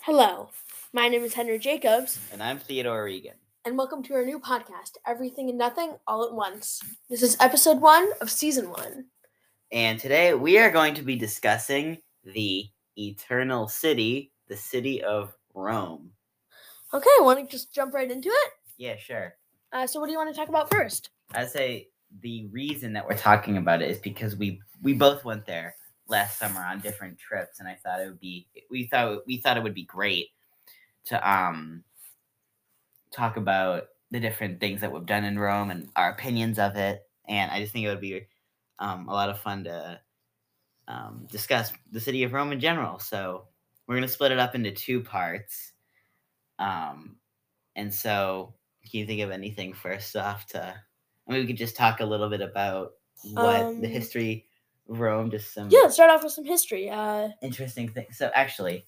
Hello, my name is Henry Jacobs, And I'm Theodore Regan. and welcome to our new podcast, Everything and Nothing All at Once. This is episode one of season one. And today we are going to be discussing the eternal city, the city of Rome. Okay, want to just jump right into it? Yeah, sure. Uh, so, what do you want to talk about first? I'd say the reason that we're talking about it is because we we both went there last summer on different trips, and I thought it would be we thought we thought it would be great to um talk about the different things that we've done in Rome and our opinions of it, and I just think it would be um, a lot of fun to um, discuss the city of Rome in general. So we're gonna split it up into two parts, um, and so can you think of anything first off to? I mean, we could just talk a little bit about what Um, the history Rome, just some Yeah, let's start off with some history. Uh, interesting things. So actually,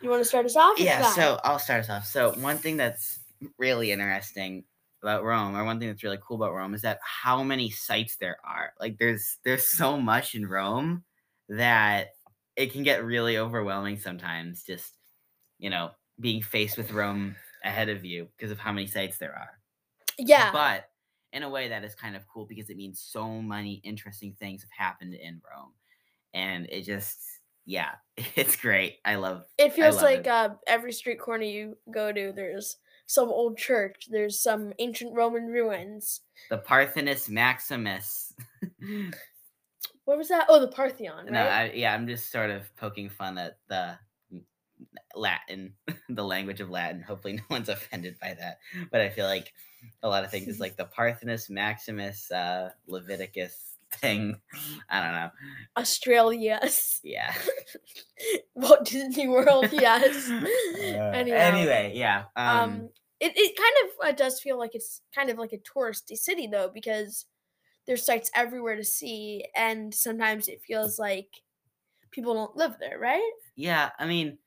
you want to start us off? yeah. So I'll start us off. So one thing that's really interesting about Rome, or one thing that's really cool about Rome, is that how many sites there are. Like, there's there's so much in Rome that it can get really overwhelming sometimes. Just you know, being faced with Rome ahead of you because of how many sites there are. yeah, But in a way that is kind of cool because it means so many interesting things have happened in Rome. And it just yeah, it's great. I love it feels love like it. uh, every street corner you go to, there's some old church, there's some ancient Roman ruins. the Parthenos Maximus. What was that? Oh, the Parthenon, right? no, I, yeah, I'm just sort of poking fun at the Latin, the language of Latin. Hopefully, no one's offended by that. But I feel like a lot of things like the Parthenos Maximus, uh, Leviticus thing. I don't know. Australia, yes. Yeah. Walt Disney World, yes. Uh, Anyhow, anyway, yeah. Um, um, it, it kind of uh, does feel like it's kind of like a touristy city though, because there's sites everywhere to see, and sometimes it feels like people don't live there, right? yeah. I mean,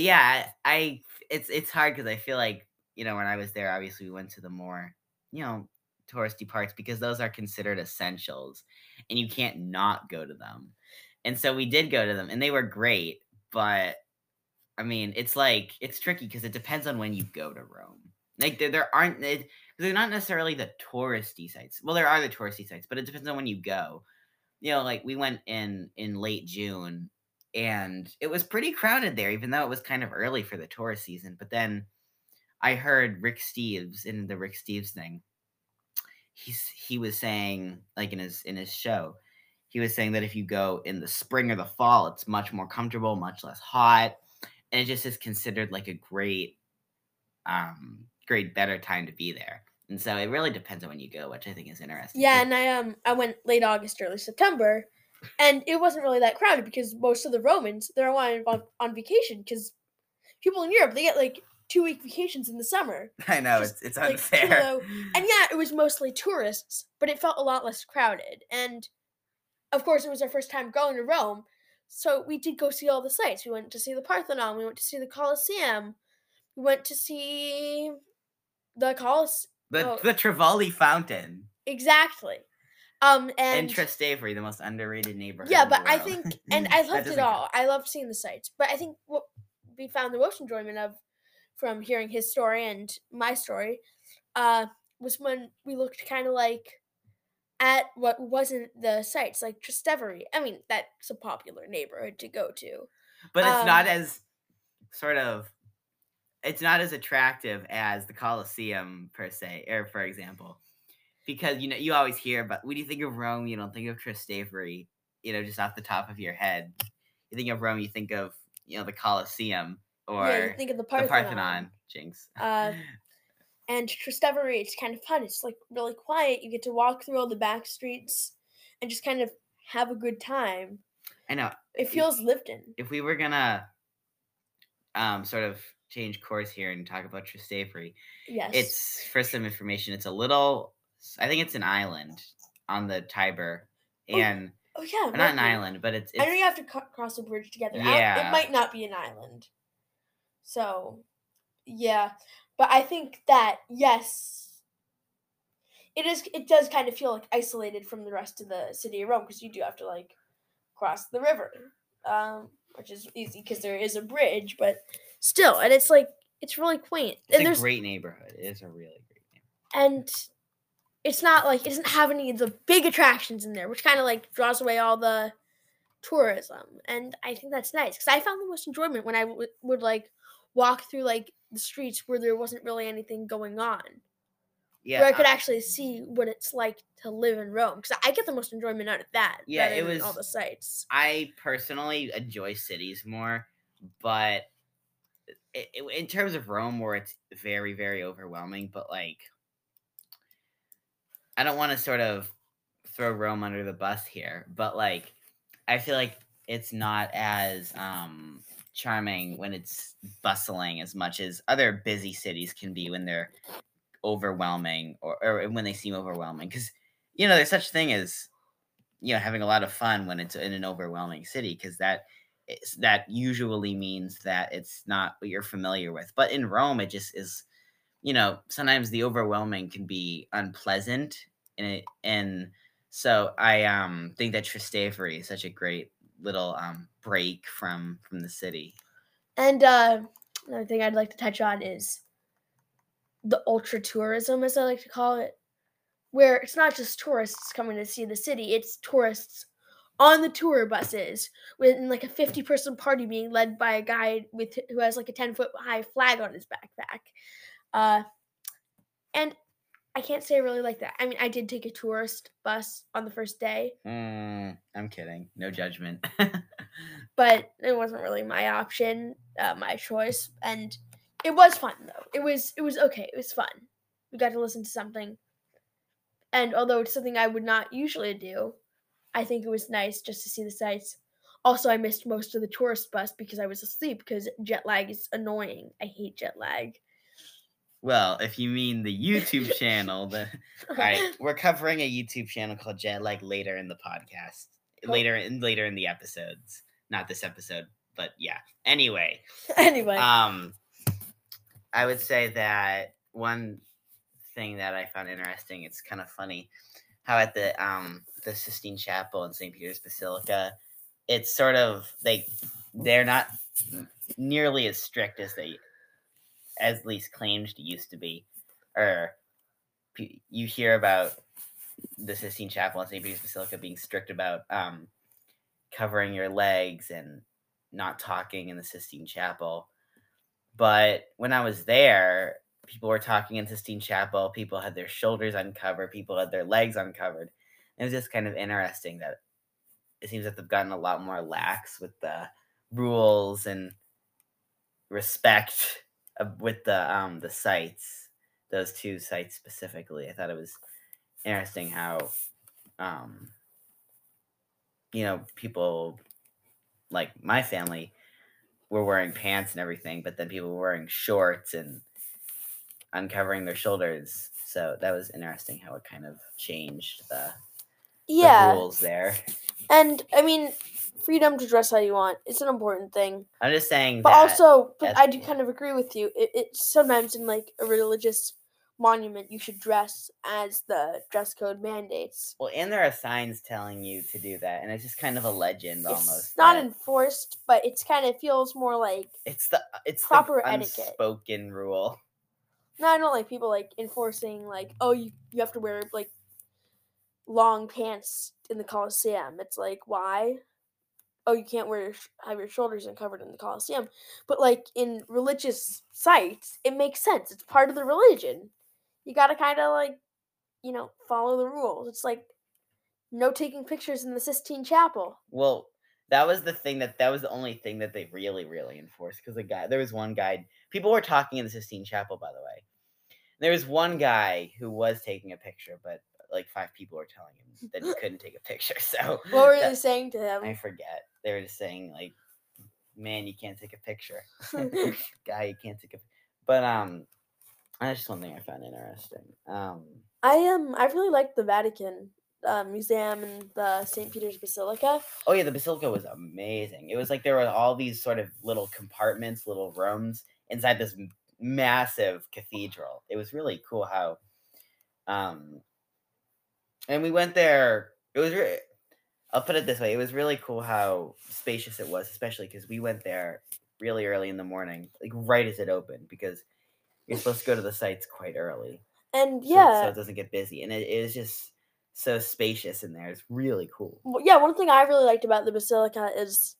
yeah. I, it's it's hard because I feel like you know when I was there, obviously we went to the more you know touristy parts because those are considered essentials, and you can't not go to them. And so we did go to them, and they were great. But I mean, it's like it's tricky because it depends on when you go to Rome. Like there, there aren't it, they're not necessarily the touristy sites. Well, there are the touristy sites, but it depends on when you go. You know, like we went in in late June, and it was pretty crowded there, even though it was kind of early for the tourist season. But then I heard Rick Steves in the Rick Steves thing. He's he was saying like in his in his show, he was saying that if you go in the spring or the fall, it's much more comfortable, much less hot, and it just is considered like a great, um, great better time to be there. And so it really depends on when you go, which I think is interesting. Yeah, and I um I went late August, early September, and it wasn't really that crowded because most of the Romans they're on on, on vacation because people in Europe they get like two week vacations in the summer. I know just, it's it's like, unfair. so- And yeah, it was mostly tourists, but it felt a lot less crowded. And of course, it was our first time going to Rome, so we did go see all the sites. We went to see the Parthenon, we went to see the Colosseum, we went to see the Colosseum. the oh. the Trivoli Fountain Exactly. Um, and and Trastevere, the most underrated neighborhood. yeah, but I think, and I loved it doesn't count. all. I loved seeing the sights, but I think what we found the most enjoyment of from hearing his story and my story uh, was when we looked kind of like at what wasn't the sites, like Trastevere. I mean, that's a popular neighborhood to go to. But it's not um, as sort of it's not as attractive as the Colosseum per se, or for example. Because you know, you always hear about when you think of Rome, you don't think of Trastevere, you know, just off the top of your head. You think of Rome, you think of, you know, the Colosseum or yeah, you think of the the Parthenon. Parthenon. Jinx. Uh, and Trastevere, it's kind of fun. It's like really quiet. You get to walk through all the back streets and just kind of have a good time. I know. It feels lived in. if we were gonna um sort of change course here and talk about Trastevere, Yes. it's for some information. It's a little, I think it's an island on the Tiber, Oh, and oh yeah. not an be. island, but it's, I know you have to cross a bridge together. I Yeah. It might not be an island. So, yeah, but I think that yes, it is. It does kind of feel like isolated from the rest of the city of Rome because you do have to like cross the river, um, which is easy because there is a bridge, but still, and it's like it's really quaint. It's and a great neighborhood. It is a really great neighborhood. and it's not like it doesn't have any of the big attractions in there, which kind of like draws away all the tourism. And I think that's nice because I found the most enjoyment when I w- would like walk through like the streets where there wasn't really anything going on, Yeah, where I could I- actually see what it's like to live in Rome. Because I get the most enjoyment out of that. Yeah, it was all the sites. I personally enjoy cities more, but in terms of Rome, where it's very, very overwhelming, but like, I don't want to sort of throw Rome under the bus here, but like, I feel like it's not as um, charming when it's bustling as much as other busy cities can be when they're overwhelming or, or when they seem overwhelming. Because, you know, there's such thing as you know having a lot of fun when it's in an overwhelming city because that that usually means that it's not what you're familiar with but in rome it just is you know sometimes the overwhelming can be unpleasant and it, and so i um think that trastevere is such a great little um break from from the city And uh, another thing I'd like to touch on is the ultra tourism, as I like to call it, where it's not just tourists coming to see the city; it's tourists on the tour buses with like a fifty-person party being led by a guy with who has like a ten-foot high flag on his backpack. Uh, and I can't say I really like that. I mean, I did take a tourist bus on the first day, mm, i'm kidding no judgment but it wasn't really my option, uh, my choice, and it was fun though. It was it was okay. It was fun. We got to listen to something, and although it's something I would not usually do, I think it was nice just to see the sights. Also, I missed most of the tourist bus because I was asleep because jet lag is annoying. I hate jet lag. Well if you mean the youtube channel then All right, we're covering a YouTube channel called Jet Lag later in the podcast, Cool. later in later in the episodes. Not this episode, but yeah. Anyway, anyway, um, I would say that one thing that I found interesting. It's kind of funny how at the um the Sistine Chapel in St. Peter's Basilica, it's sort of like they're not nearly as strict as they least claimed used to be, or you hear about the Sistine Chapel and St. Peter's Basilica being strict about um, covering your legs and not talking in the Sistine Chapel. But when I was there, people were talking in Sistine Chapel. People had their shoulders uncovered. People had their legs uncovered. It was just kind of interesting that it seems that they've gotten a lot more lax with the rules and respect with the um the sites those two sites specifically i thought it was interesting how um you know people like my family were wearing pants and everything but then people were wearing shorts and uncovering their shoulders. So that was interesting how it kind of changed the, the yeah, rules there. And I mean, freedom to dress how you want. It's an important thing. i'm just saying But also, but I do kind of agree with you. It, it sometimes in like a religious monument, you should dress as the dress code mandates. well and there are signs telling you to do that and it's just kind of a legend almost not that- enforced, but it's kind of feels more like It's the it's Proper the etiquette. unspoken rule. no, I don't like people like enforcing like oh you you have to wear like long pants in the Coliseum. It's like why? Oh, you can't wear your sh- have your shoulders uncovered in the Coliseum, but like in religious sites, it makes sense. It's part of the religion. You gotta kind of like, you know, follow the rules. It's like no taking pictures in the Sistine Chapel. Well, that was the thing that that was the only thing that they really really enforced because the guy there was one guy people were talking in the Sistine Chapel by the way. There was one guy who was taking a picture, but like five people were telling him that he couldn't take a picture. So What were that- they saying to him? I forget. They were just saying like, "Man, you can't take a picture." guy, you can't take a. But um, that's just one thing I found interesting. Um, I um I really liked the Vatican uh, Museum and the St. Peter's Basilica. Oh yeah, the basilica was amazing. It was like there were all these sort of little compartments, little rooms inside this massive cathedral. It was really cool how, um, and we went there. It was re- I'll put it this way: it was really cool how spacious it was, especially because we went there really early in the morning, like right as it opened, because you're supposed to go to the sites quite early. And so- so, it doesn't get busy, and it is just so spacious in there. It's really cool. w- yeah. One thing I really liked about the basilica is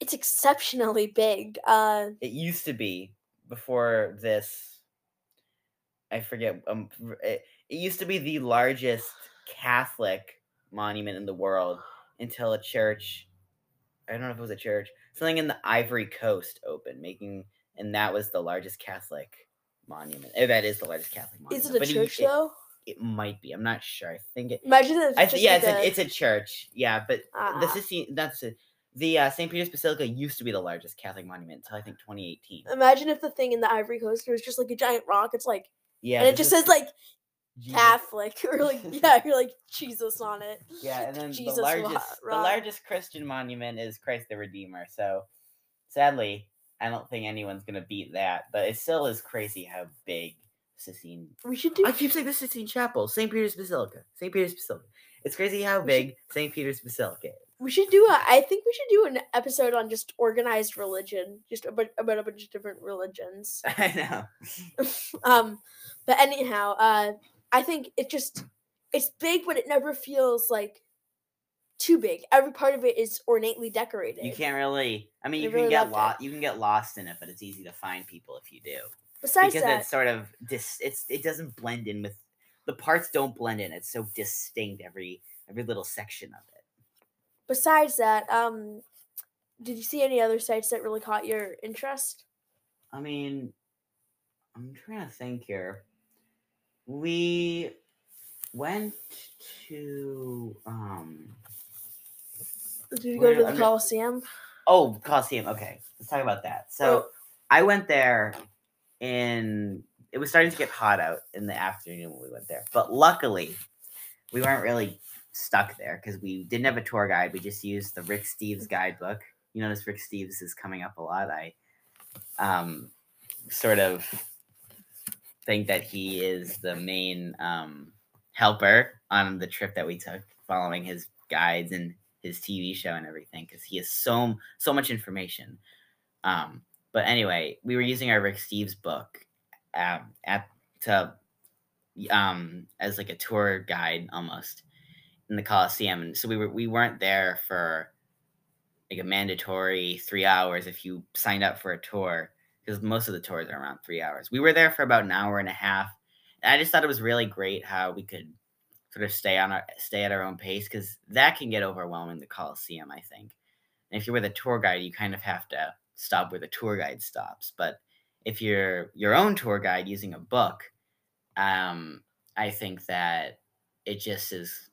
it's exceptionally big. Uh, It used to be before this. I forget. Um, it, it used to be the largest Catholic monument in the world until a church. I don't know if it was a church. Something in the Ivory Coast opened, making and that was the largest Catholic monument. eh, That is the largest Catholic monument. is it a but church it, though? It, might be. I'm not sure. I think it. Imagine if I it's th- just yeah, like it's a, a- it's a church. Yeah, but the Ah. Sistine, that's it. The uh, St. Peter's Basilica used to be the largest Catholic monument until I think 2018. Imagine if the thing in the Ivory Coast was just like a giant rock. It's like, Yeah, and it just is says like Jesus. Catholic or like yeah, you're like Jesus on it. Yeah, and then Jesus the largest the largest Christian monument is Christ the Redeemer. So sadly, I don't think anyone's gonna beat that. But it still is crazy how big Sistine. We should do. I keep saying the Sistine Chapel, St. Peter's Basilica, St. Peter's Basilica. It's crazy how big St. Peter's Basilica is. We should do a. I think we should do an episode on just organized religion, just about, about a bunch of different religions. I know. Um, but anyhow, uh, I think it just it's big, but it never feels like too big. Every part of it is ornately decorated. You can't really. I mean, I you really can get loved it. lost. You can get lost in it, but it's easy to find people if you do. Besides because that, it's sort of dis it's it doesn't blend in with the parts don't blend in it's so distinct every every little section of it besides that, um, did you see any other sites that really caught your interest? i mean i'm trying to think here we went to um Did you go to the I'm Coliseum? oh coliseum okay let's talk about that so Oh. i went there in it was starting to get hot out in the afternoon when we went there but luckily we weren't really stuck there because we didn't have a tour guide we just used the rick steves guidebook you notice rick steves is coming up a lot i um sort of think that he is the main um helper on the trip that we took following his guides and his tv show and everything because he has so so much information. Um but anyway, we were using our Rick Steves book um, at to um as like a tour guide almost in the Coliseum, and so we were we weren't there for like a mandatory three hours if you signed up for a tour because most of the tours are around three hours. We were there for about an hour and a half, and I just thought it was really great how we could sort of stay on our stay at our own pace because that can get overwhelming the Coliseum, I think. And if you're with a tour guide, you kind of have to stop where the tour guide stops. But if you're your own tour guide using a book, um, I think that it just is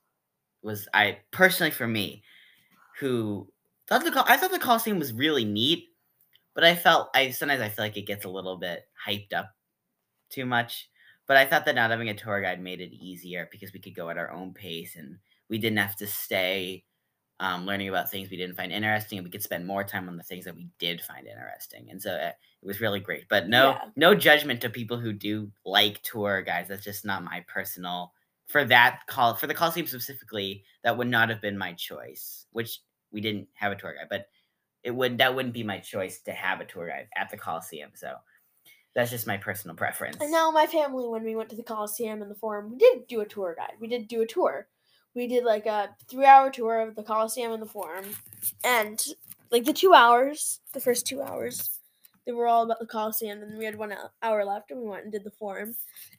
was I personally for me, who thought the I thought the Coliseum was really neat, but I felt I sometimes I feel like it gets a little bit hyped up too much. But I thought that not having a tour guide made it easier because we could go at our own pace and we didn't have to stay um, learning about things we didn't find interesting, and we could spend more time on the things that we did find interesting. And so uh, it was really great. But no, Yeah. no judgment to people who do like tour guides. That's just not my personal for that call for the call Coliseum specifically. That would not have been my choice. Which we didn't have a tour guide, but it would that wouldn't be my choice to have a tour guide at the Coliseum. So that's just my personal preference. I know my family when we went to the Coliseum and the Forum, we did do a tour guide. We did do a tour. We did like a three-hour tour of the Coliseum and the Forum, and like the two hours, the first two hours, they were all about the Coliseum. And we had one hour left, and we went and did the Forum.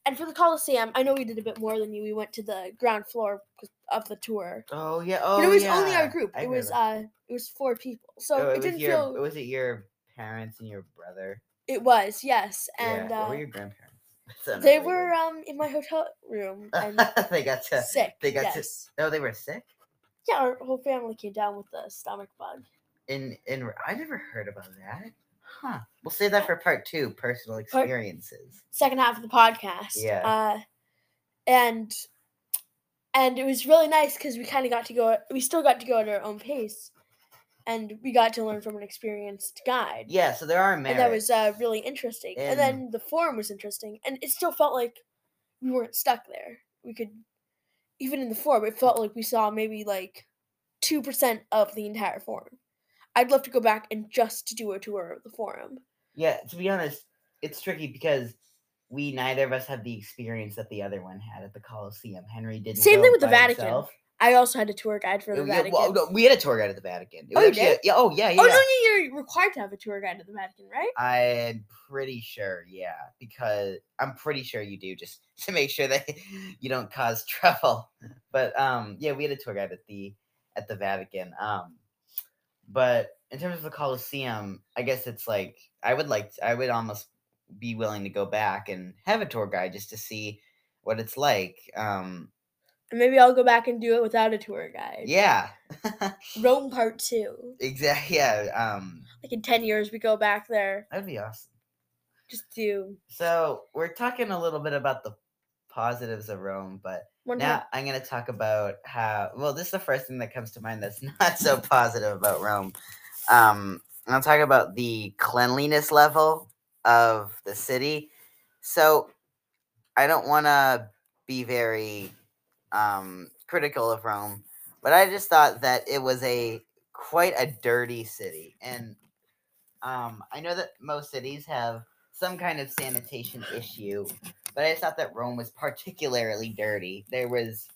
And for the Coliseum, I know we did a bit more than you. We went to the ground floor of the tour, Oh yeah. Oh but it was yeah. only our group. I It was remember. uh, it was four people, so Oh, it, was didn't your, feel. Was it your parents and your brother? It was yes, and yeah. uh, what were your grandparents? They really were um in my hotel room and they got to. sick. they got to- yes. Oh, they were sick. Yeah, our whole family came down with the stomach bug. In in I never heard about that. Huh. We'll save that for part two. Personal experiences. Second half of the podcast. Yeah. Uh, and and it was really nice because we kind of got to go. We still got to go at our own pace, and we got to learn from an experienced guide. Yeah. So there are And merits. that was uh, really interesting. And, And- then the forum was interesting, and it still felt like we weren't stuck there. We could, even in the forum, it felt like we saw maybe like two percent of the entire forum. I'd love to go back and just do a tour of the forum. Yeah, to be honest, it's tricky because we neither of us have the experience that the other one had at the Colosseum. Henry didn't. Same thing with the Vatican. himself. I also had a tour guide for the yeah, Vatican. well, no, we had a tour guide at the Vatican. It Oh, you did? a- yeah. Oh yeah. Yeah. oh yeah. no, you're required to have a tour guide at the Vatican, right? I'm pretty sure, yeah, because I'm pretty sure you do just to make sure that you don't cause trouble. But um, yeah, we had a tour guide at the at the Vatican. Um, but in terms of the Colosseum, I guess it's like I would like I would almost be willing to go back and have a tour guide just to see what it's like. Um, And maybe I'll go back and do it without a tour guide. yeah, Rome Part Two. exactly. Yeah, um, Like in ten years, we go back there. that'd be awesome. Just do So we're talking a little bit about the positives of Rome, but now. I'm going to talk about how. Well, this is the first thing that comes to mind that's not so positive about Rome. Um, and I'll talk about the cleanliness level of the city. So I don't want to be very um, critical of Rome, but I just thought that it was a quite a dirty city, and um, I know that most cities have some kind of sanitation issue, but I thought that Rome was particularly dirty. There was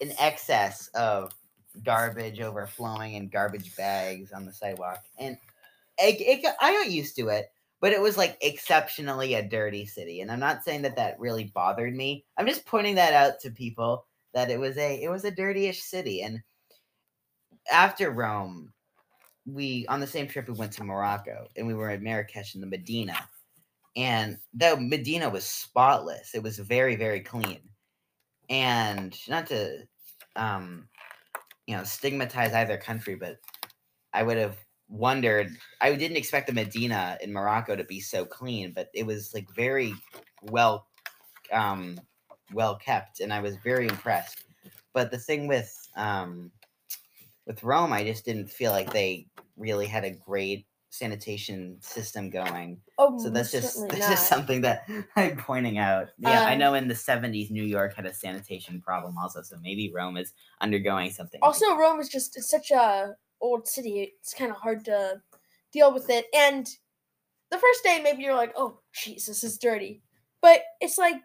an excess of garbage overflowing and garbage bags on the sidewalk, and it, it, I got used to it. But it was like exceptionally a dirty city, and I'm not saying that that really bothered me. I'm just pointing that out to people that it was a it was a dirtyish city, and after Rome, we on the same trip we went to Morocco and we were in Marrakesh in the Medina. And the Medina was spotless. It was very, very clean. And not to um you know stigmatize either country, but I would have wondered I didn't expect the Medina in Morocco to be so clean, but it was like very well um well kept and I was very impressed. But the thing with um with Rome, I just didn't feel like they really had a great sanitation system going. Oh, So that's just that's just something that I'm pointing out. Yeah, I Um, know in the 70s New York had a sanitation problem also, so maybe Rome is undergoing something. like Also, Rome is just it's such a old city. It's kind of hard to deal with it. And the first day, maybe you're like, "Oh, jeez, this is dirty," but it's like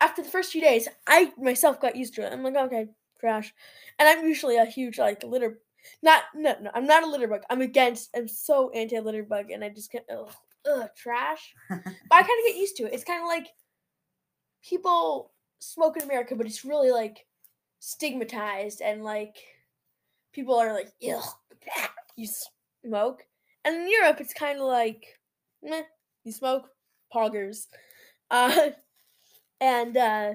after the first few days, I myself got used to it. I'm like, okay, trash. And I'm usually a huge like litter. Not no no. I'm not a litter bug. I'm against. I'm so anti litter bug, and I just can't. Ugh, ugh trash. but I kind of get used to it. It's kind of like people smoke in America, but it's really like stigmatized and like people are like, ew, you smoke. And in Europe, it's kind of like, meh, you smoke, poggers. Uh, and, uh,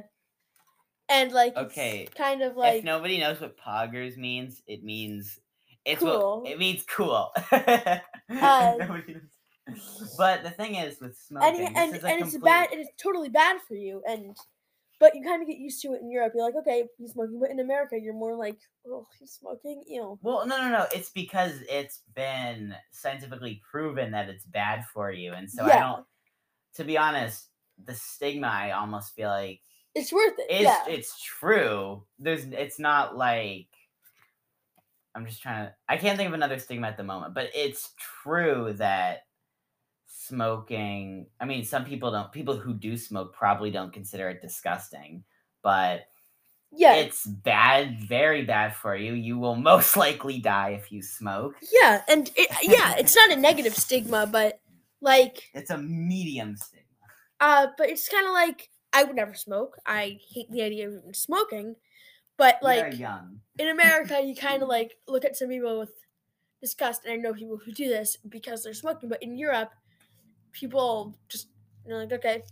and like, it's Okay, kind of like, if nobody knows what poggers means, it means it's Cool. what it means cool. Uh, but the thing is with smoking, and, this is a and it's bad, and it's totally bad for you. And, but you kind of get used to it in Europe. You're like, okay, he's smoking. But in America, you're more like, oh, he's smoking. Ew. Well, no, no, no. It's because it's been scientifically proven that it's bad for you, and so I don't. To be honest, the stigma I almost feel like It's worth it. it. is yeah. it's true. There's it's not like I'm just trying to I can't think of another stigma at the moment, but it's true that smoking I mean some people don't people who do smoke probably don't consider it disgusting, but yeah. it's bad, very bad for you. You will most likely die if you smoke. Yeah, and it, yeah, it's not a negative stigma, but like, It's a medium stigma. uh, but it's kind of like I would never smoke. I hate the idea of even smoking, but like in America, you kind of like look at some people with disgust, and I know people who do this because they're smoking. But in Europe, people just you're like, okay,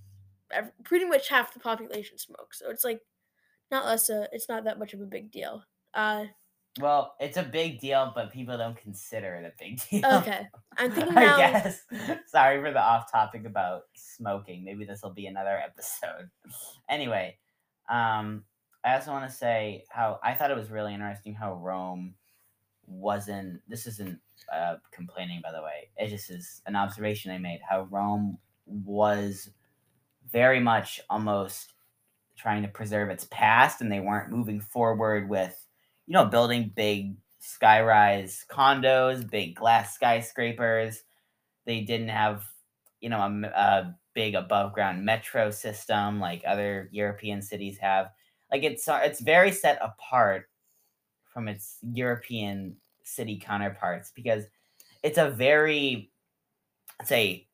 pretty much half the population smokes, so it's like not less a, it's not that much of a big deal. Uh, Well, it's a big deal, but people don't consider it a big deal. okay, I'm thinking I guess. Sorry for the off topic about smoking. Maybe this will be another episode. Anyway, um, I also want to say how I thought it was really interesting how Rome wasn't. This isn't uh, complaining, by the way. It just is an observation I made. How Rome was very much almost trying to preserve its past, and they weren't moving forward with, you know, building big skyrise condos, big glass skyscrapers. They didn't have, you know, a big above ground metro system like other European cities have. Like it's uh, it's very set apart from its European city counterparts because it's a very say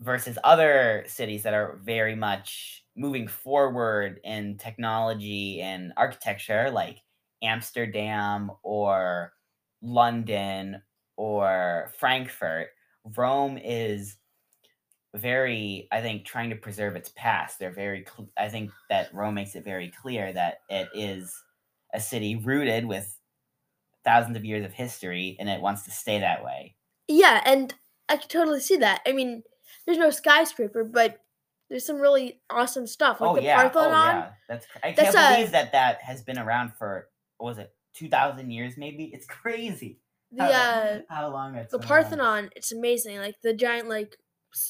versus other cities that are very much moving forward in technology and architecture like Amsterdam or London or Frankfurt Rome is very i think trying to preserve its past they're very cl- i think that rome makes it very clear that it is a city rooted with thousands of years of history and it wants to stay that way Yeah, and I can totally see that. I mean, there's no skyscraper, but there's some really awesome stuff like oh the yeah Parthenon. oh yeah that's cr- i That's can't a- believe that that has been around for what was it 2000 years maybe it's crazy The how, uh, how long it's the. Parthenon, it's amazing. Like the giant like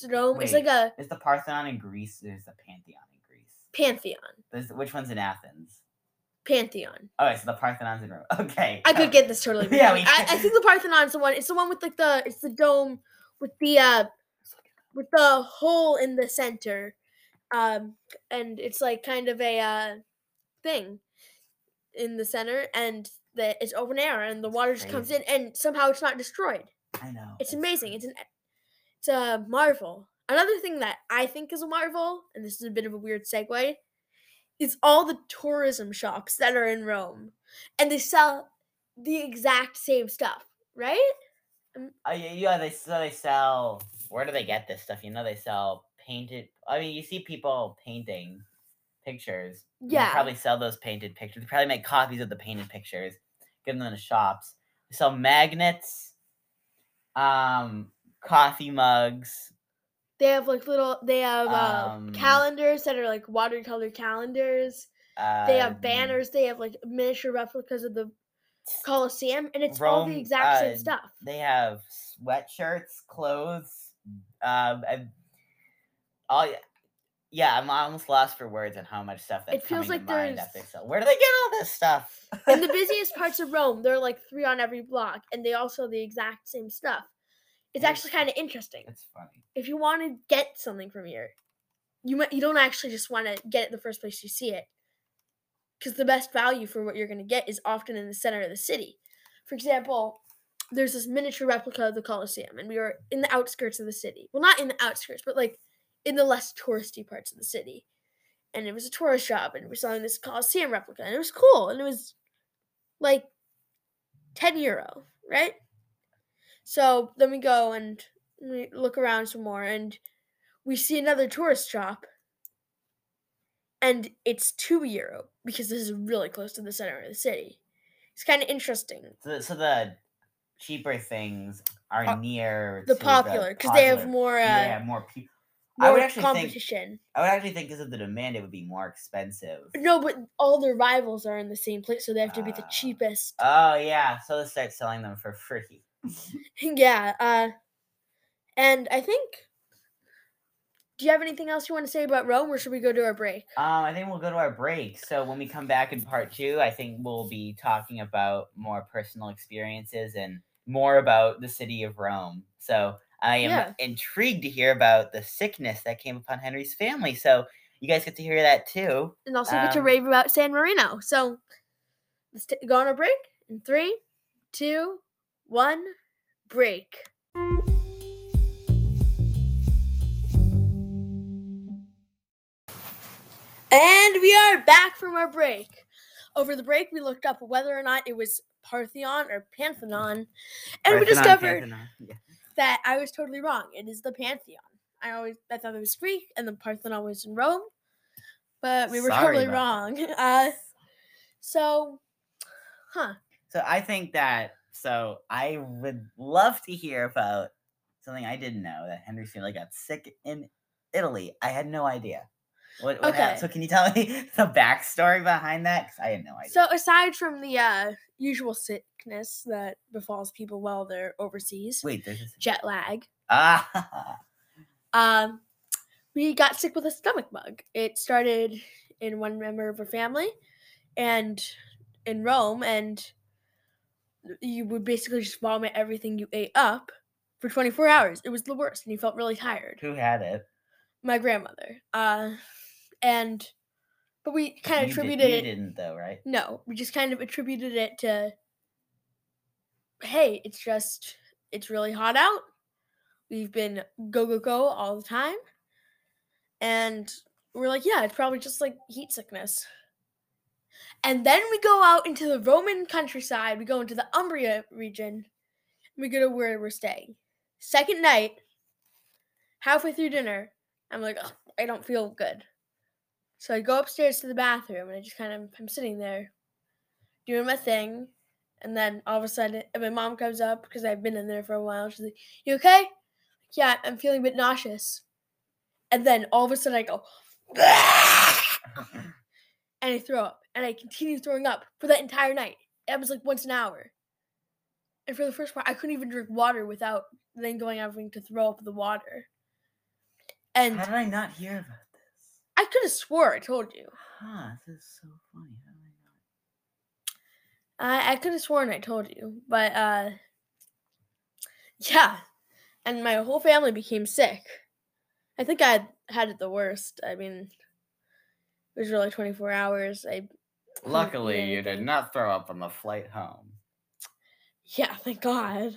dome. It's like a is the parthenon in greece there's the pantheon in greece pantheon. there's, which one's in athens Pantheon. oh so the parthenon's in rome okay I could get this totally. Yeah, we I, I think the Parthenon's the one. It's the one with like the it's the dome with the uh with the hole in the center, um, and it's like kind of a uh thing in the center, and the it's open air, and the water just comes in, and somehow it's not destroyed. i know It's amazing. It's an it's a marvel. Another thing that I think is a marvel, and this is a bit of a weird segue, is all the tourism shops that are in Rome, and they sell the exact same stuff, right? Um, oh yeah, yeah. They so they sell. Where do they get this stuff? You know, they sell painted. I mean, you see people painting pictures. Yeah. probably sell those painted pictures. They probably make copies of the painted pictures, give them in the shops. They sell magnets, um, coffee mugs. They have like little. They have uh, Um, calendars that are like watercolor calendars. Uh, They have banners. They have like miniature replicas of the Colosseum, and it's all the exact uh, same stuff. They have sweatshirts, clothes, um, and all. Yeah, I'm almost lost for words on how much stuff that's It feels coming to like mind there's- sell. Where do they get all this stuff? in the busiest parts of Rome, there are like three on every block, and they all sell the exact same stuff. It's actually kind of interesting. It's funny. If you want to get something from here, you might you don't actually just want to get it the first place you see it, because the best value for what you're going to get is often in the center of the city. For example, there's this miniature replica of the Colosseum, and we were in the outskirts of the city. Well, not in the outskirts, but like in the less touristy parts of the city. And it was a tourist shop, and we were selling this Colosseum replica, and it was cool, and it was like 10 euro, right? So then we go and we look around some more, and we see another tourist shop, and it's 2 euro because this is really close to the center of the city. It's kind of interesting. So, the- so the cheaper things are Uh, near The popular because they have more uh, yeah, more people. I more would actually think. competition. I would actually think because of the demand, it would be more expensive. No, but all their rivals are in the same place, so they have to be the Ah. cheapest. Oh yeah, so they start selling them for free. yeah, uh and I think do you have anything else you want to say about Rome or should we go to our break? Um, I think we'll go to our break. So when we come back in part two, I think we'll be talking about more personal experiences and more about the city of Rome. So I am Yeah. intrigued to hear about the sickness that came upon Henry's family. So you guys get to hear that too. And also get to Um, rave about San Marino. So let's t- go on a break in three, two, one, break. And we are back from our break. Over the break, we looked up whether or not it was Parthenon or Pantheon, and we Parthenon, discovered Parthenon, yeah. That I was totally wrong. It is the Pantheon. I always I thought it was Greek and the Parthenon was in Rome, but we were Sorry totally wrong. Uh, so, huh? So I think that so I would love to hear about something I didn't know that Henry's family got sick in Italy. I had no idea. What, what happened? Okay. So can you tell me the backstory behind that? Because I had no idea. So aside from the uh, usual sickness that befalls people while they're overseas, Wait, there's this. jet lag, Ah, um, we got sick with a stomach bug. It started in one member of our family, and in Rome, and you would basically just vomit everything you ate up for 24 hours. It was the worst, and you felt really tired. Who had it? My grandmother. Uh, and but we kind of did- attributed you it. didn't though, right? No, we just kind of attributed it to. Hey, it's just it's really hot out. We've been go go go all the time, and we're like, yeah, it's probably just like heat sickness. And then we go out into the Roman countryside. We go into the Umbria region. We go to where we're staying. Second night, halfway through dinner, I'm like, "Ugh, I don't feel good. So I go upstairs to the bathroom and I just kind of I'm sitting there doing my thing. And then all of a sudden, my mom comes up because I've been in there for a while. She's like, "You okay?" Yeah, I'm feeling a bit nauseous. And then all of a sudden, I go, and I throw up, and I continue throwing up for that entire night. It was like once an hour. And for the first part, I couldn't even drink water without then going having to throw up the water. And How did I not hear about? I could have swore I told you. Huh, this is so funny. How did I not? I, I could have sworn I told you, but uh, yeah, and my whole family became sick. I think I had, had it the worst. I mean, it was really twenty four hours. I Luckily, you did not throw up on the flight home. Yeah, thank God.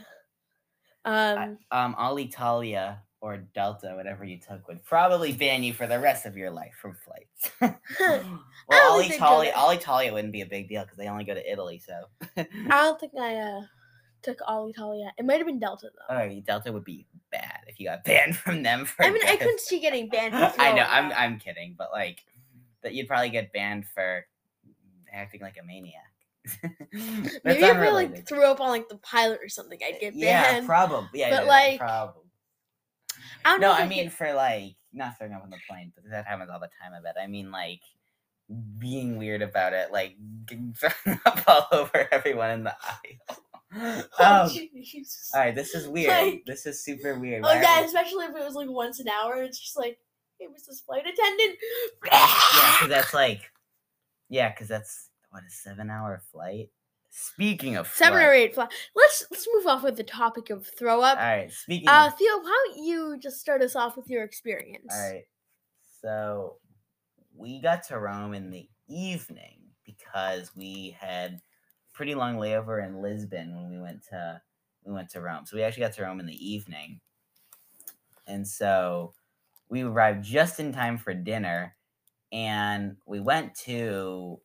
I- Um, um, Alitalia or Delta, whatever you took, would probably ban you for the rest of your life from flights. well, don't think they'd go Alitalia, there. Alitalia wouldn't be a big deal because they only go to Italy. So, I don't think I uh took Alitalia. It might have been Delta though. oh, Delta would be bad if you got banned from them. For I mean, I couldn't see getting banned. I know. I'm. I'm kidding, but like that, you'd probably get banned for acting like a maniac. Maybe if I like threw up on like the pilot or something, I'd get Yeah, banned. probably. Yeah, but, yeah, like, probably. I don't No, I mean for like not throwing up on the plane, but that happens all the time. I bet. I mean like being weird about it, like getting thrown up all over everyone in the aisle. oh, oh, all right, this is weird. Like- this is super weird. Oh Why yeah, we- especially if it was like once an hour. It's just like, hey, was this flight attendant? yeah, because that's like, yeah, because that's what a seven-hour flight. Speaking of Seven or eight. Let's let's move off with the topic of throw up. All right, speaking. Uh, of, Theo, why don't you just start us off with your experience? all right, so we got to Rome in the evening because we had pretty long layover in Lisbon when we went to we went to Rome. So we actually got to Rome in the evening, and so we arrived just in time for dinner, and we went to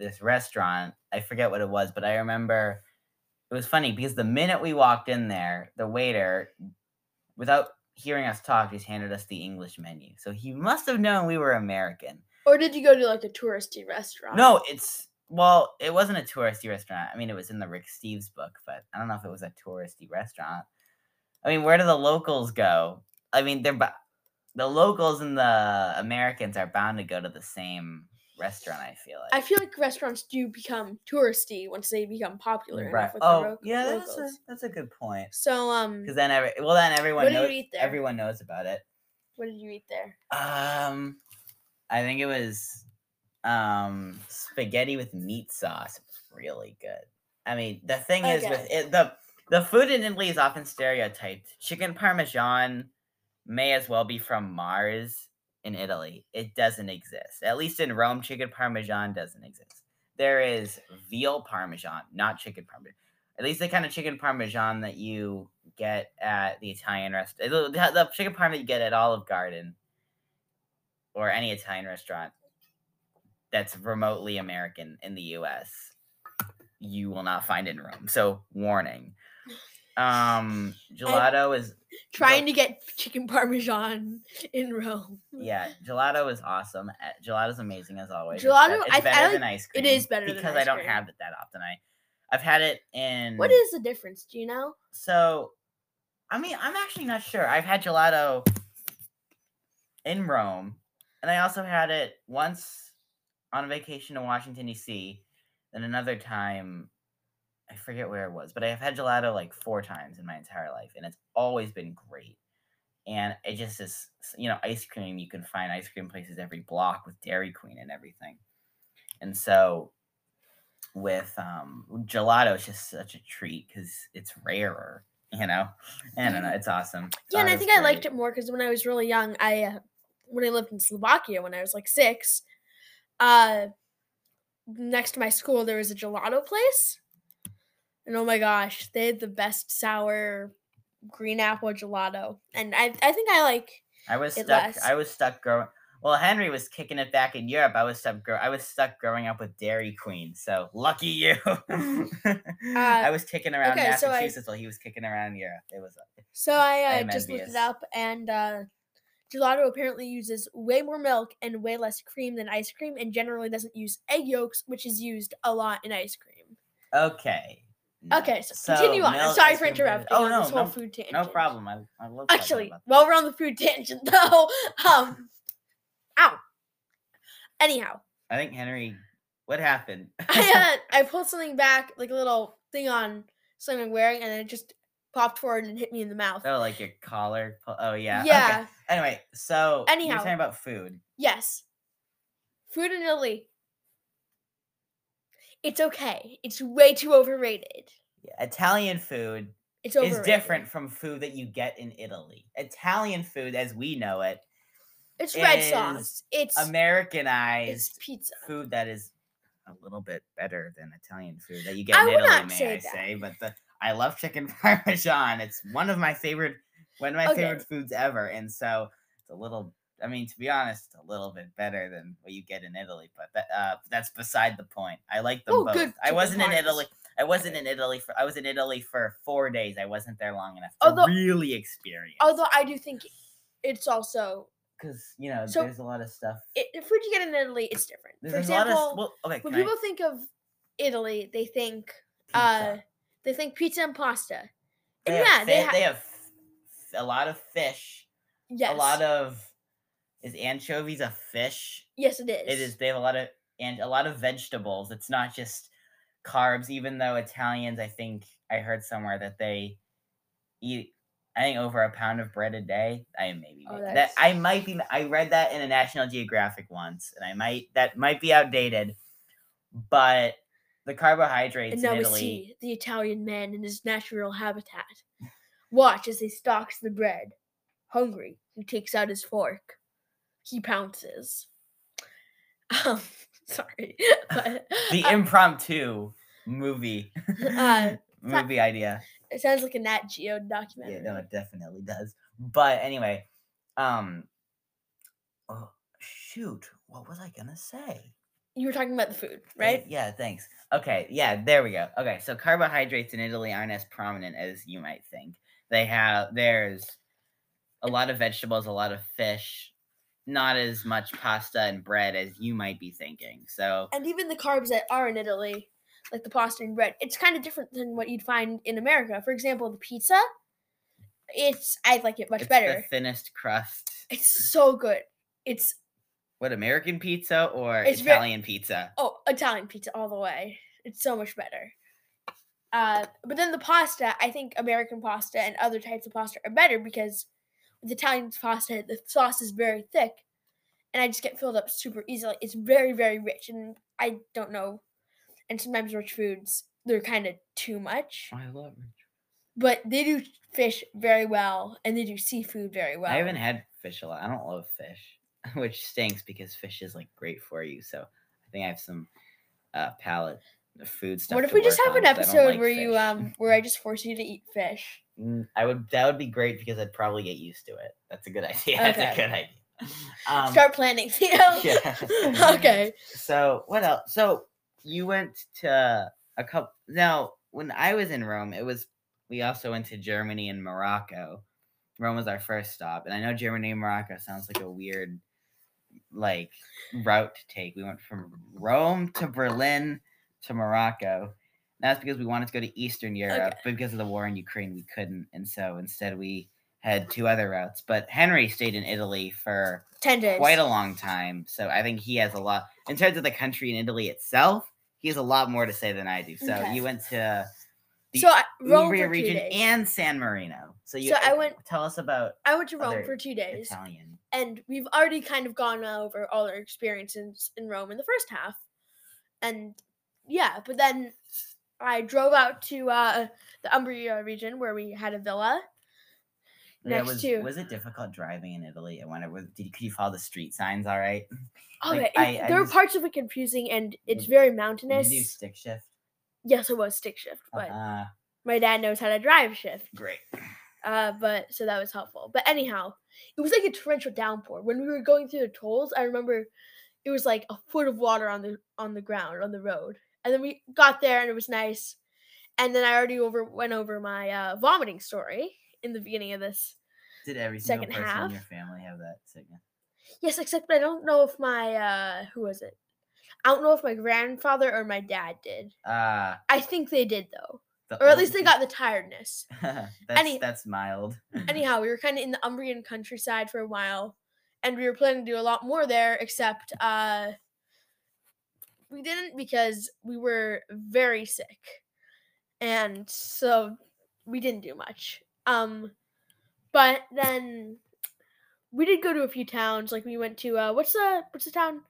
this restaurant. I forget what it was, but I remember it was funny because the minute we walked in there, the waiter, without hearing us talk, just handed us the English menu. So he must have known we were American. Or did you go to like a touristy restaurant? No, it's well, it wasn't a touristy restaurant. I mean, it was in the Rick Steves book, but I don't know if it was a touristy restaurant. I mean, where do the locals go? I mean, they're the locals and the Americans are bound to go to the same restaurant. I feel like. I feel like restaurants do become touristy once they become popular right. enough with the Oh, ro- yeah, that's a, that's a good point. So um, Because then, every well, then everyone What did you knows. eat there? Everyone knows about it. what did you eat there? Um, I think it was um spaghetti with meat sauce. It was really good. I mean, the thing is with it, the the food in Italy is often stereotyped. Chicken parmesan may as well be from Mars in Italy. It doesn't exist. At least in Rome, chicken parmesan doesn't exist. There is veal parmesan, not chicken parmesan. At least the kind of chicken parmesan that you get at the Italian restaurant, the, the chicken parm that you get at Olive Garden or any Italian restaurant that's remotely American in the US, you will not find in Rome. So warning. Um gelato is Trying to get chicken parmesan in Rome. yeah, gelato is awesome. Eh, gelato is amazing as always. Gelato, It's, I- I better like- than ice cream. is better than because I don't cream. have it that often. I I've had it in What is the difference? Do you know? So, I mean, I'm actually not sure. I've had gelato in Rome, and I also had it once on a vacation in Washington D.C. Then another time, I forget where it was, but I've had gelato like four times in my entire life, and it's always been great. And it just is, you know, ice cream. You can find ice cream places every block with Dairy Queen and everything. And so, with um gelato is just such a treat because it's rarer, you know. I don't know, it's awesome. Yeah, and I think I liked it more because when I was really young, I uh, when I lived in Slovakia when I was like six, uh, next to my school there was a gelato place, and oh my gosh, they had the best sour green apple gelato, and I I think I like I was it stuck. less. I was stuck growing. Well, Henry was kicking it back in Europe. I was stuck. Grow- I was stuck growing up with Dairy Queen. So lucky you. I was kicking around Uh, okay, so I- Massachusetts while he was kicking around Europe. It was. So I, uh, just looked it up, and uh, gelato apparently uses way more milk and way less cream than ice cream, and generally doesn't use egg yolks, which is used a lot in ice cream. Okay. No. Okay, so, continue on. I'm sorry for interrupting. Oh no, this whole no, food tangent. no problem. I, I love. Actually, about while we're on the food tangent, though, um, ow. Anyhow. I think Henry. What happened? I uh, I pulled something back, like a little thing on something I'm wearing, and then it just popped forward and hit me in the mouth. oh, like your collar. Oh yeah. okay. yeah. Anyway, so Anyhow. you're talking about food. Yes. Food in Italy. It's okay. It's way too overrated. Yeah, Italian food It's overrated. is different from food that you get in Italy. Italian food, as we know it, It's red sauce. It's Americanized it's pizza. food that is a little bit better than Italian food that you get I in would Italy, not may say I that. say. But the I love chicken parmesan. It's one of my favorite one of my Okay. favorite foods ever. And so it's a little I mean, to be honest, a little bit better than what you get in Italy, but that, uh, that's beside the point. I like them Oh, both. I wasn't in. Italy. I wasn't in Italy for. I was in Italy for four days. I wasn't there long enough to Although- really experience. Although I do think it's also because you know, So- there's a lot of stuff. it, the food you get in Italy, it's different. There's, For example, a lot of. Well, okay. when can I- people think of Italy, they think pizza. uh they think pizza and pasta. They And have yeah, fi- they, ha- they have a lot of fish. yes, A lot of is anchovies a fish? yes, it is. It is. They have a lot of and a lot of vegetables. It's not just carbs. Even though Italians, I think I heard somewhere that they eat. I think over a pound of bread a day. I maybe Oh, that I might be. I read that in a National Geographic once, and I might that might be outdated, but the carbohydrates And now in we Italy. see the Italian man in his natural habitat. Watch as he stalks the bread. Hungry, he takes out his fork. He pounces. Um, sorry, but the uh, impromptu movie uh, movie idea. it sounds like a Nat Geo documentary. Yeah, no, it definitely does. But anyway, um, oh shoot, what was I gonna say? You were talking about the food, right? Yeah, thanks. Okay, yeah, there we go. Okay, so carbohydrates in Italy aren't as prominent as you might think. They have there's a lot of vegetables, a lot of fish, not as much pasta and bread as you might be thinking. So And even the carbs that are in Italy, like the pasta and bread, it's kind of different than what you'd find in America. For example, the pizza, it's I like it much it's better. the thinnest crust. It's so good. It's What American pizza or Italian pizza? oh Italian pizza all the way. It's so much better. Uh, but then the pasta, I think American pasta and other types of pasta are better because with Italian pasta, the sauce is very thick, and I just get filled up super easily. It's very very rich, and I don't know. And sometimes rich foods they're kind of too much, I love it. but they do fish very well, and they do seafood very well. I haven't had fish a lot. I don't love fish, which stinks because fish is like great for you. So I think I have some uh palate food stuff. What if we just have on an episode like where you um where I just force you to eat fish? Mm, I would. That would be great because I'd probably get used to it. That's a good idea. That's a good idea. Um, Start planning, Theo. yeah. okay. So what else? So you went to a couple. Now, when I was in Rome, it was we also went to Germany and Morocco. Rome was our first stop, and I know Germany and Morocco sounds like a weird, like route to take. We went from Rome to Berlin to Morocco. That's because we wanted to go to Eastern Europe, but because of the war in Ukraine, we couldn't, and so instead we had two other routes. But Henry stayed in Italy for Ten days. quite a long time. So I think he has a lot in terms of the country in Italy itself. He has a lot more to say than I do. So Okay. you went to the so I, Rome Umbria region days. and San Marino. So you So I went- tell us about I went to Rome for two days, Italian. and we've already kind of gone over all our experiences in Rome in the first half, and yeah, but then I drove out to uh, the Umbria region where we had a villa. Yeah, Next was, to was it difficult driving in Italy? I wonder, was, did you, could you follow the street signs all right? oh, like, I- it- I there were just- parts of it confusing and it's Did- very Did mountainous. you do stick shift? yes, it was stick shift, but Uh, my dad knows how to drive shift. great. Uh, but so that was helpful. But anyhow, it was like a torrential downpour. When we were going through the tolls, I remember it was like a foot of water on the on the ground on the road. And then we got there and it was nice. And then I already over went over my uh, vomiting story in the beginning of this. Did every single Second person half. in your family have that sickness? Yes, except I don't know if my uh who was it? I don't know if my grandfather or my dad did. Uh, I think they did though. the Or at least they got the tiredness. that's, Any- that's mild. anyhow, we were kind of in the Umbrian countryside for a while, and we were planning to do a lot more there. Except uh, we didn't because we were very sick, and so we didn't do much. Um, but then we did go to a few towns. Like we went to uh, what's the what's the town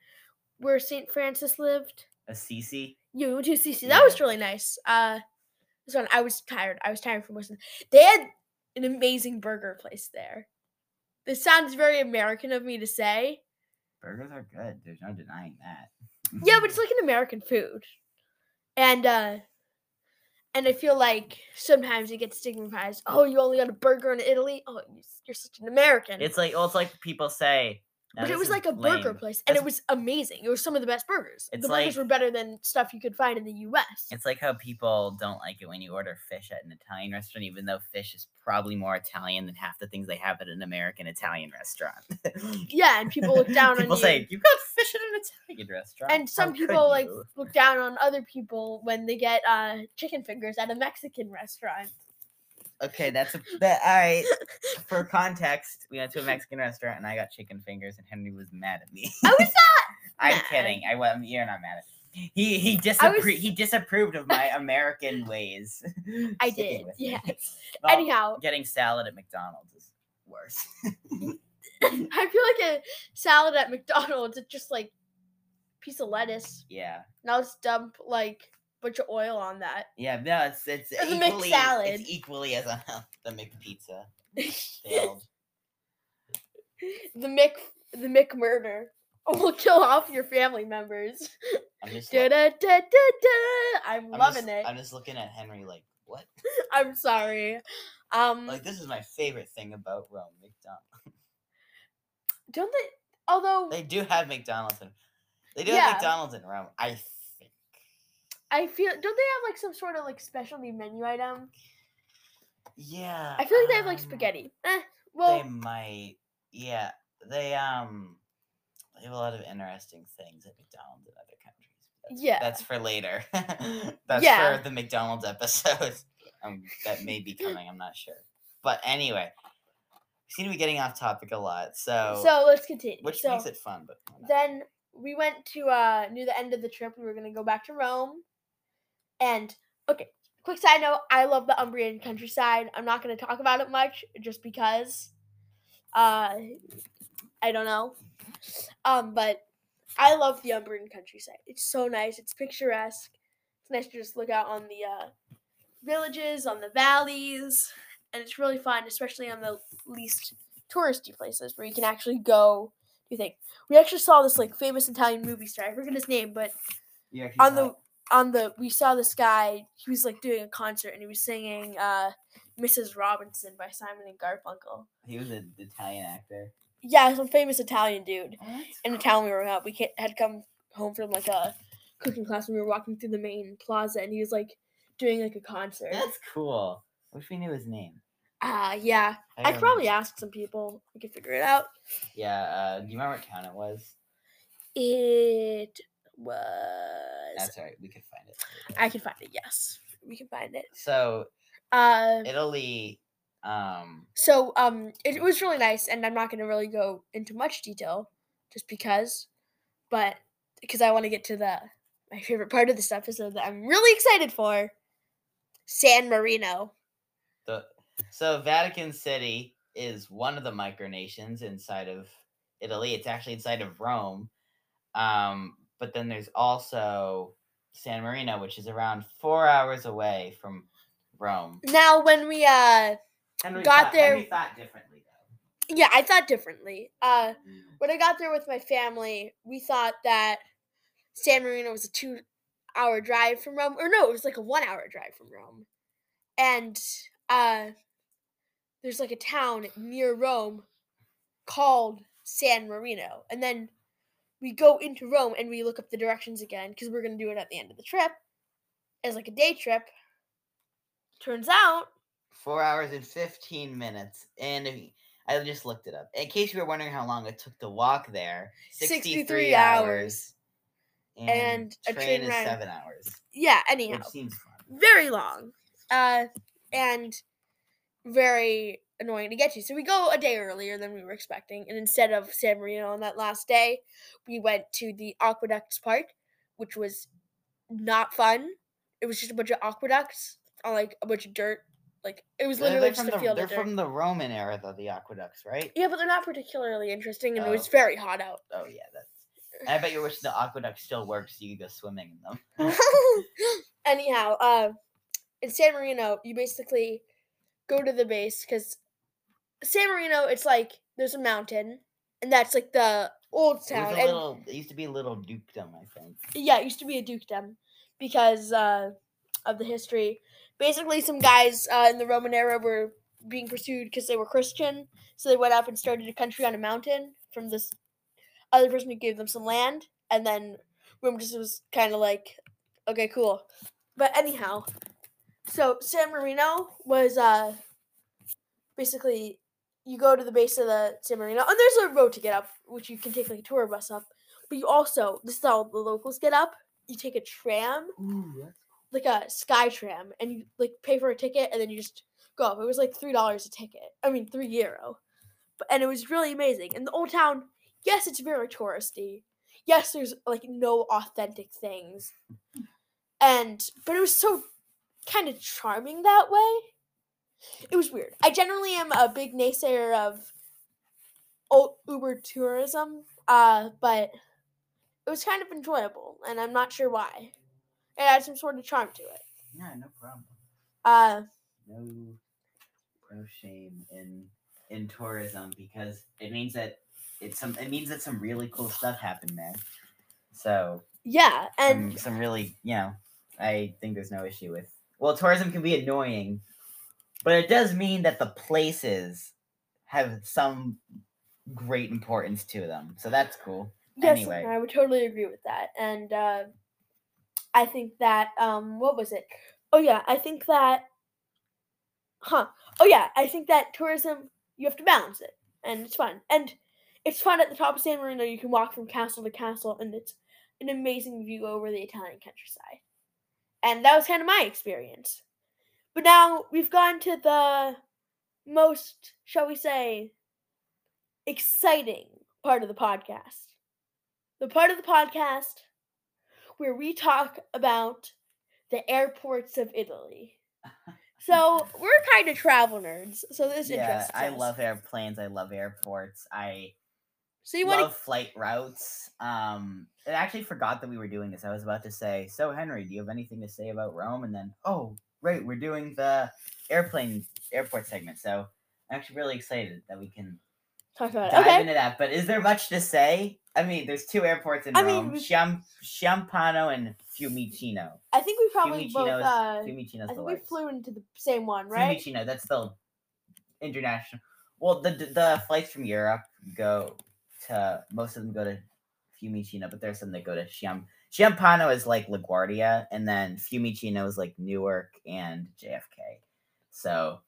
where Saint Francis lived? Assisi? Yeah, we went to Assisi. That was really nice. Uh, this one I was tired. I was tired from listening. They had an amazing burger place there. This sounds very American of me to say. Burgers are good. There's no denying that. Yeah, but it's like an American food, and uh, and I feel like sometimes it gets stigmatized. Oh, you only got a burger in Italy. Oh, you- you're such an American. It's like, well, it's like people say. Now but it was like a burger place, and it was amazing. It was some of the best burgers. The burgers like- were better than stuff you could find in the U.S. It's like how people don't like it when you order fish at an Italian restaurant, even though fish is probably more Italian than half the things they have at an American Italian restaurant. Yeah, and people look down on people say, You got fish at an Italian restaurant. and some How people like look down on other people when they get uh chicken fingers at a Mexican restaurant. Okay, that's a that all right. For context, we went to a Mexican restaurant and I got chicken fingers and Henry was mad at me. I was not. I'm mad. kidding. I was you're not mad at me. He he disapproved was- he disapproved of my American ways. I did, yes. Well, Anyhow, getting salad at McDonald's is worse. I feel like a salad at McDonald's. It's just like piece of lettuce. yeah. Now let's dump like bunch of oil on that. Yeah, no, it's it's equally McSalad. it's equally as unhealthy the McPizza. Failed. the Mick the Mick murder. will kill off your family members. I'm just da, da, da, da, da. I'm I'm loving just, it. I'm just looking at Henry like, what? I'm sorry. Um, Like this is my favorite thing about Rome, McDonald's. don't they? Although They do have McDonald's in they do Yeah. have McDonald's in Rome, I think. I feel, don't they have like some sort of like specialty menu item? Yeah. I feel like they have like um, spaghetti. Eh, well, they might yeah. They um they have a lot of interesting things at McDonald's in other countries. That's, Yeah. That's for later. that's Yeah. for the McDonald's episode. Um, that may be coming, I'm not sure. But anyway, we seem to be getting off topic a lot. So, so let's continue. which so makes it fun, but then we went to uh near the end of the trip. We were gonna go back to Rome, and okay. Quick side note: I love the Umbrian countryside. I'm not gonna talk about it much, just because. Uh, I don't know. Um, but I love the Umbrian countryside. It's so nice. It's picturesque. It's nice to just look out on the uh, villages, on the valleys, and it's really fun, especially on the least touristy places where you can actually go. Do things. We actually saw this like famous Italian movie star. I forget his name, but actually on the on the we saw this guy. He was like doing a concert and he was singing uh, "Mrs. Robinson" by Simon and Garfunkel. He was an Italian actor. Yeah, some famous Italian dude. Oh, In the cool. town we were at, we had come home from like a cooking class and we were walking through the main plaza and he was like doing like a concert. That's cool. I Wish we knew his name. Ah, yeah. I I could probably ask some people. We could figure it out. Yeah, uh, do you remember what town it was? It was. That's all right. We could find it. I can find it. Yes, we can find it. So Uh, Italy, um, so um, it, was really nice, and I'm not going to really go into much detail, just because, but because I want to get to the my favorite part of this episode that I'm really excited for, San Marino. the so Vatican City is one of the micronations inside of Italy. It's actually inside of Rome. Um, but then there's also San Marino, which is around four hours away from Rome. Now, when we uh, Henry Got thought, there- Henry thought differently though. yeah, I thought differently. Uh, when I got there with my family, we thought that San Marino was a two-hour drive from Rome, or no, it was like a one-hour drive from Rome, and uh, there's like a town near Rome called San Marino, and then we go into Rome and we look up the directions again because we're gonna do it at the end of the trip as like a day trip. Turns out, Four hours and fifteen minutes, and if, I just looked it up. In case you were wondering how long it took to walk there, 63 sixty-three hours. hours, and, And a train, train is ride- seven hours, yeah. Anyhow, which seems fun. very long uh and very annoying to get to so we go a day earlier than we were expecting and instead of san marino on that last day we went to the aqueducts park which was not fun it was just a bunch of aqueducts on like a bunch of dirt like it was literally they're just from a the, field they're of dirt. from the Roman era, though the aqueducts, right? yeah but they're not particularly interesting and it was Oh. very hot out Oh yeah, that's. I bet you wish the aqueduct still works so you could go swimming in them. Anyhow, uh, in San Marino, you basically go to the base because San Marino, it's like there's a mountain, and that's like the old town. a and little. It used to be a little dukedom, I think. yeah, it used to be a dukedom because uh, of the history. Basically, some guys uh, in the Roman era were being pursued because they were Christian, so they went up and started a country on a mountain from this other person who gave them some land, and then Rome just was kind of like, okay, cool. But anyhow, so San Marino was uh basically you go to the base of the San Marino, and there's a road to get up, which you can take like a tour bus up. But you also, this is how the locals get up. You take a tram, Ooh, like a sky tram, and you like pay for a ticket, and then you just go up. It was like three dollars a ticket. I mean, three euro. But and it was really amazing. And the old town, yes, it's very touristy. Yes, there's like no authentic things, and but it was so kind of charming that way. It was weird. I generally am a big naysayer of o- Uber tourism, uh, but it was kind of enjoyable, and I'm not sure why. It had some sort of charm to it. Yeah, no problem. Uh, No, no shame in in tourism because it means that it's some. It means that some really cool stuff happened there. So yeah, and some, some really, you know, I think there's no issue with. Well, tourism can be annoying, but it does mean that the places have some great importance to them. So that's cool. yes, anyway. I would totally agree with that. And uh, I think that um, what was it? Oh yeah, I think that, huh? Oh yeah, I think that tourism you have to balance it, and it's fun. And it's fun at the top of San Marino. You can walk from castle to castle, and it's an amazing view over the Italian countryside. And that was kind of my experience. But now we've gone to the most, shall we say, exciting part of the podcast. The part of the podcast where we talk about the airports of Italy. So we're kind of travel nerds, so this yeah, interests I us. love airplanes. I love airports. I So you love want flight routes. Um, I actually forgot that we were doing this. I was about to say, so Henry, do you have anything to say about Rome? And then, oh, right, we're doing the airplane airport segment. So I'm actually really excited that we can talk about dive Okay. into that. But is there much to say? I mean, there's two airports in I mean, Rome: Chiam- Ciampino and Fiumicino. I think we probably both. Uh, Fiumicino's I think we flew into the same one, right? Fiumicino, that's the international. Well, the the flights from Europe go to most of them go to Fiumicino, but there's some that go to Chiam. Ciampino is like LaGuardia, and then Fiumicino is like Newark and JFK. So,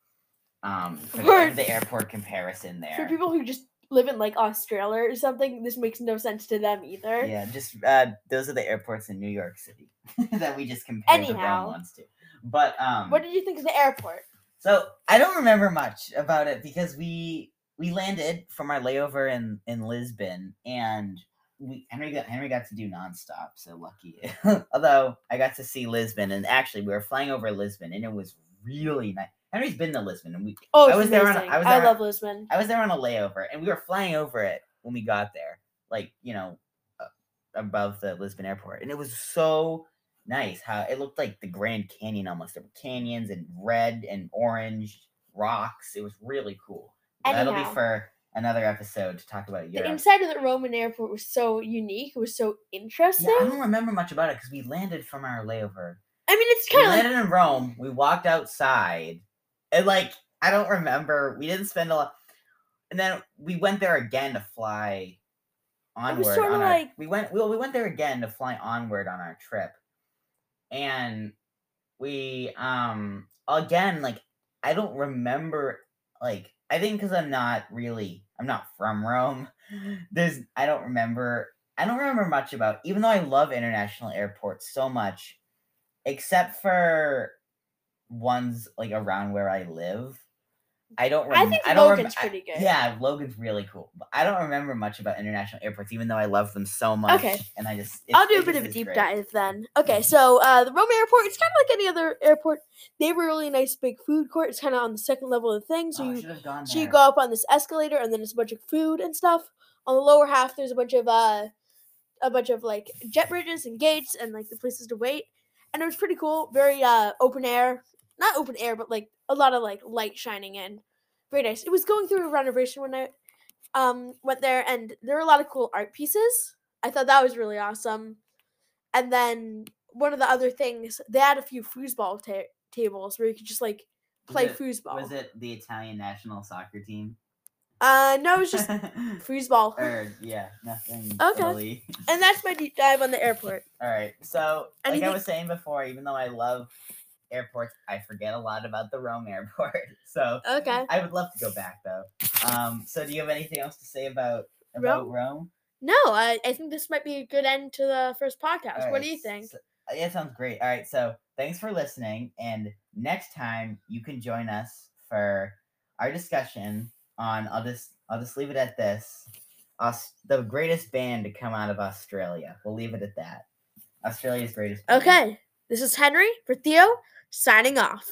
um, for the, For- the airport comparison there. For people who just live in like Australia or something, this makes no sense to them either. Yeah, just uh, those are the airports in New York City that we just compared the Anyhow. Rome ones to. But um, What did you think of the airport? So I don't remember much about it because we we landed from our layover in in Lisbon and we Henry got Henry got to do nonstop, so lucky. Although I got to see Lisbon and actually we were flying over Lisbon and it was really nice. Henry's been to Lisbon and we Oh, I was there on. I was I there on- love Lisbon. I was there on a layover and we were flying over it when we got there, like you know, uh, above the Lisbon airport, and it was so nice how it looked like the Grand Canyon almost. There were canyons and red and orange rocks. It was really cool. But That'll be for another episode to talk about The inside of the Roman airport was so unique. It was so Yeah, interesting. I don't remember much about it because we landed from our layover. I mean, it's kind of like landed in Rome. We walked outside, and like I don't remember. We didn't spend a lot, and then we went there again to fly onward. sorta on our- like- we went. Well, we went there again to fly onward on our trip, and we um again like I don't remember like I think because I'm not really I'm not from Rome. Mm-hmm. There's I don't remember I don't remember much about even though I love international airports so much, except for ones like around where I live. I don't. I think I don't rem- Logan's I- pretty good. yeah, Logan's really cool. But I don't remember much about international airports, even though I love them so much. Okay. and I just I'll do a bit of a deep great. dive then. Okay, so uh, the Roman airport, it's kind of like any other airport. They have a really nice big food court. It's kind of on the second level of the thing. So Oh, you should have gone so you go up on this escalator, and then it's a bunch of food and stuff. On the lower half, there's a bunch of uh, a bunch of like jet bridges and gates and like the places to wait. And it was pretty cool. Very uh, open air, not open air, but like a lot of like light shining in. Very nice. It was going through a renovation when I um went there, and there were a lot of cool art pieces. I thought that was really awesome. And then one of the other things, they had a few foosball ta- tables where you could just like Was play it- foosball. Was it the Italian national soccer team? Uh, no, it was just foosball. or yeah, nothing. Okay. And that's my deep dive on the airport. All right. So, like I was saying before, even though I love airports, I forget a lot about the Rome airport. So Okay. I would love to go back though. Um. So, do you have anything else to say about about Rome? No, I, I think this might be a good end to the first podcast. All what do you think? so- uh, yeah, sounds great. All right, so thanks for listening, and next time you can join us for our discussion on. I'll just I'll just leave it at this. Aus- the greatest band to come out of Australia. We'll leave it at that. Australia's greatest. Band. Okay. This is Henry for Theo signing off.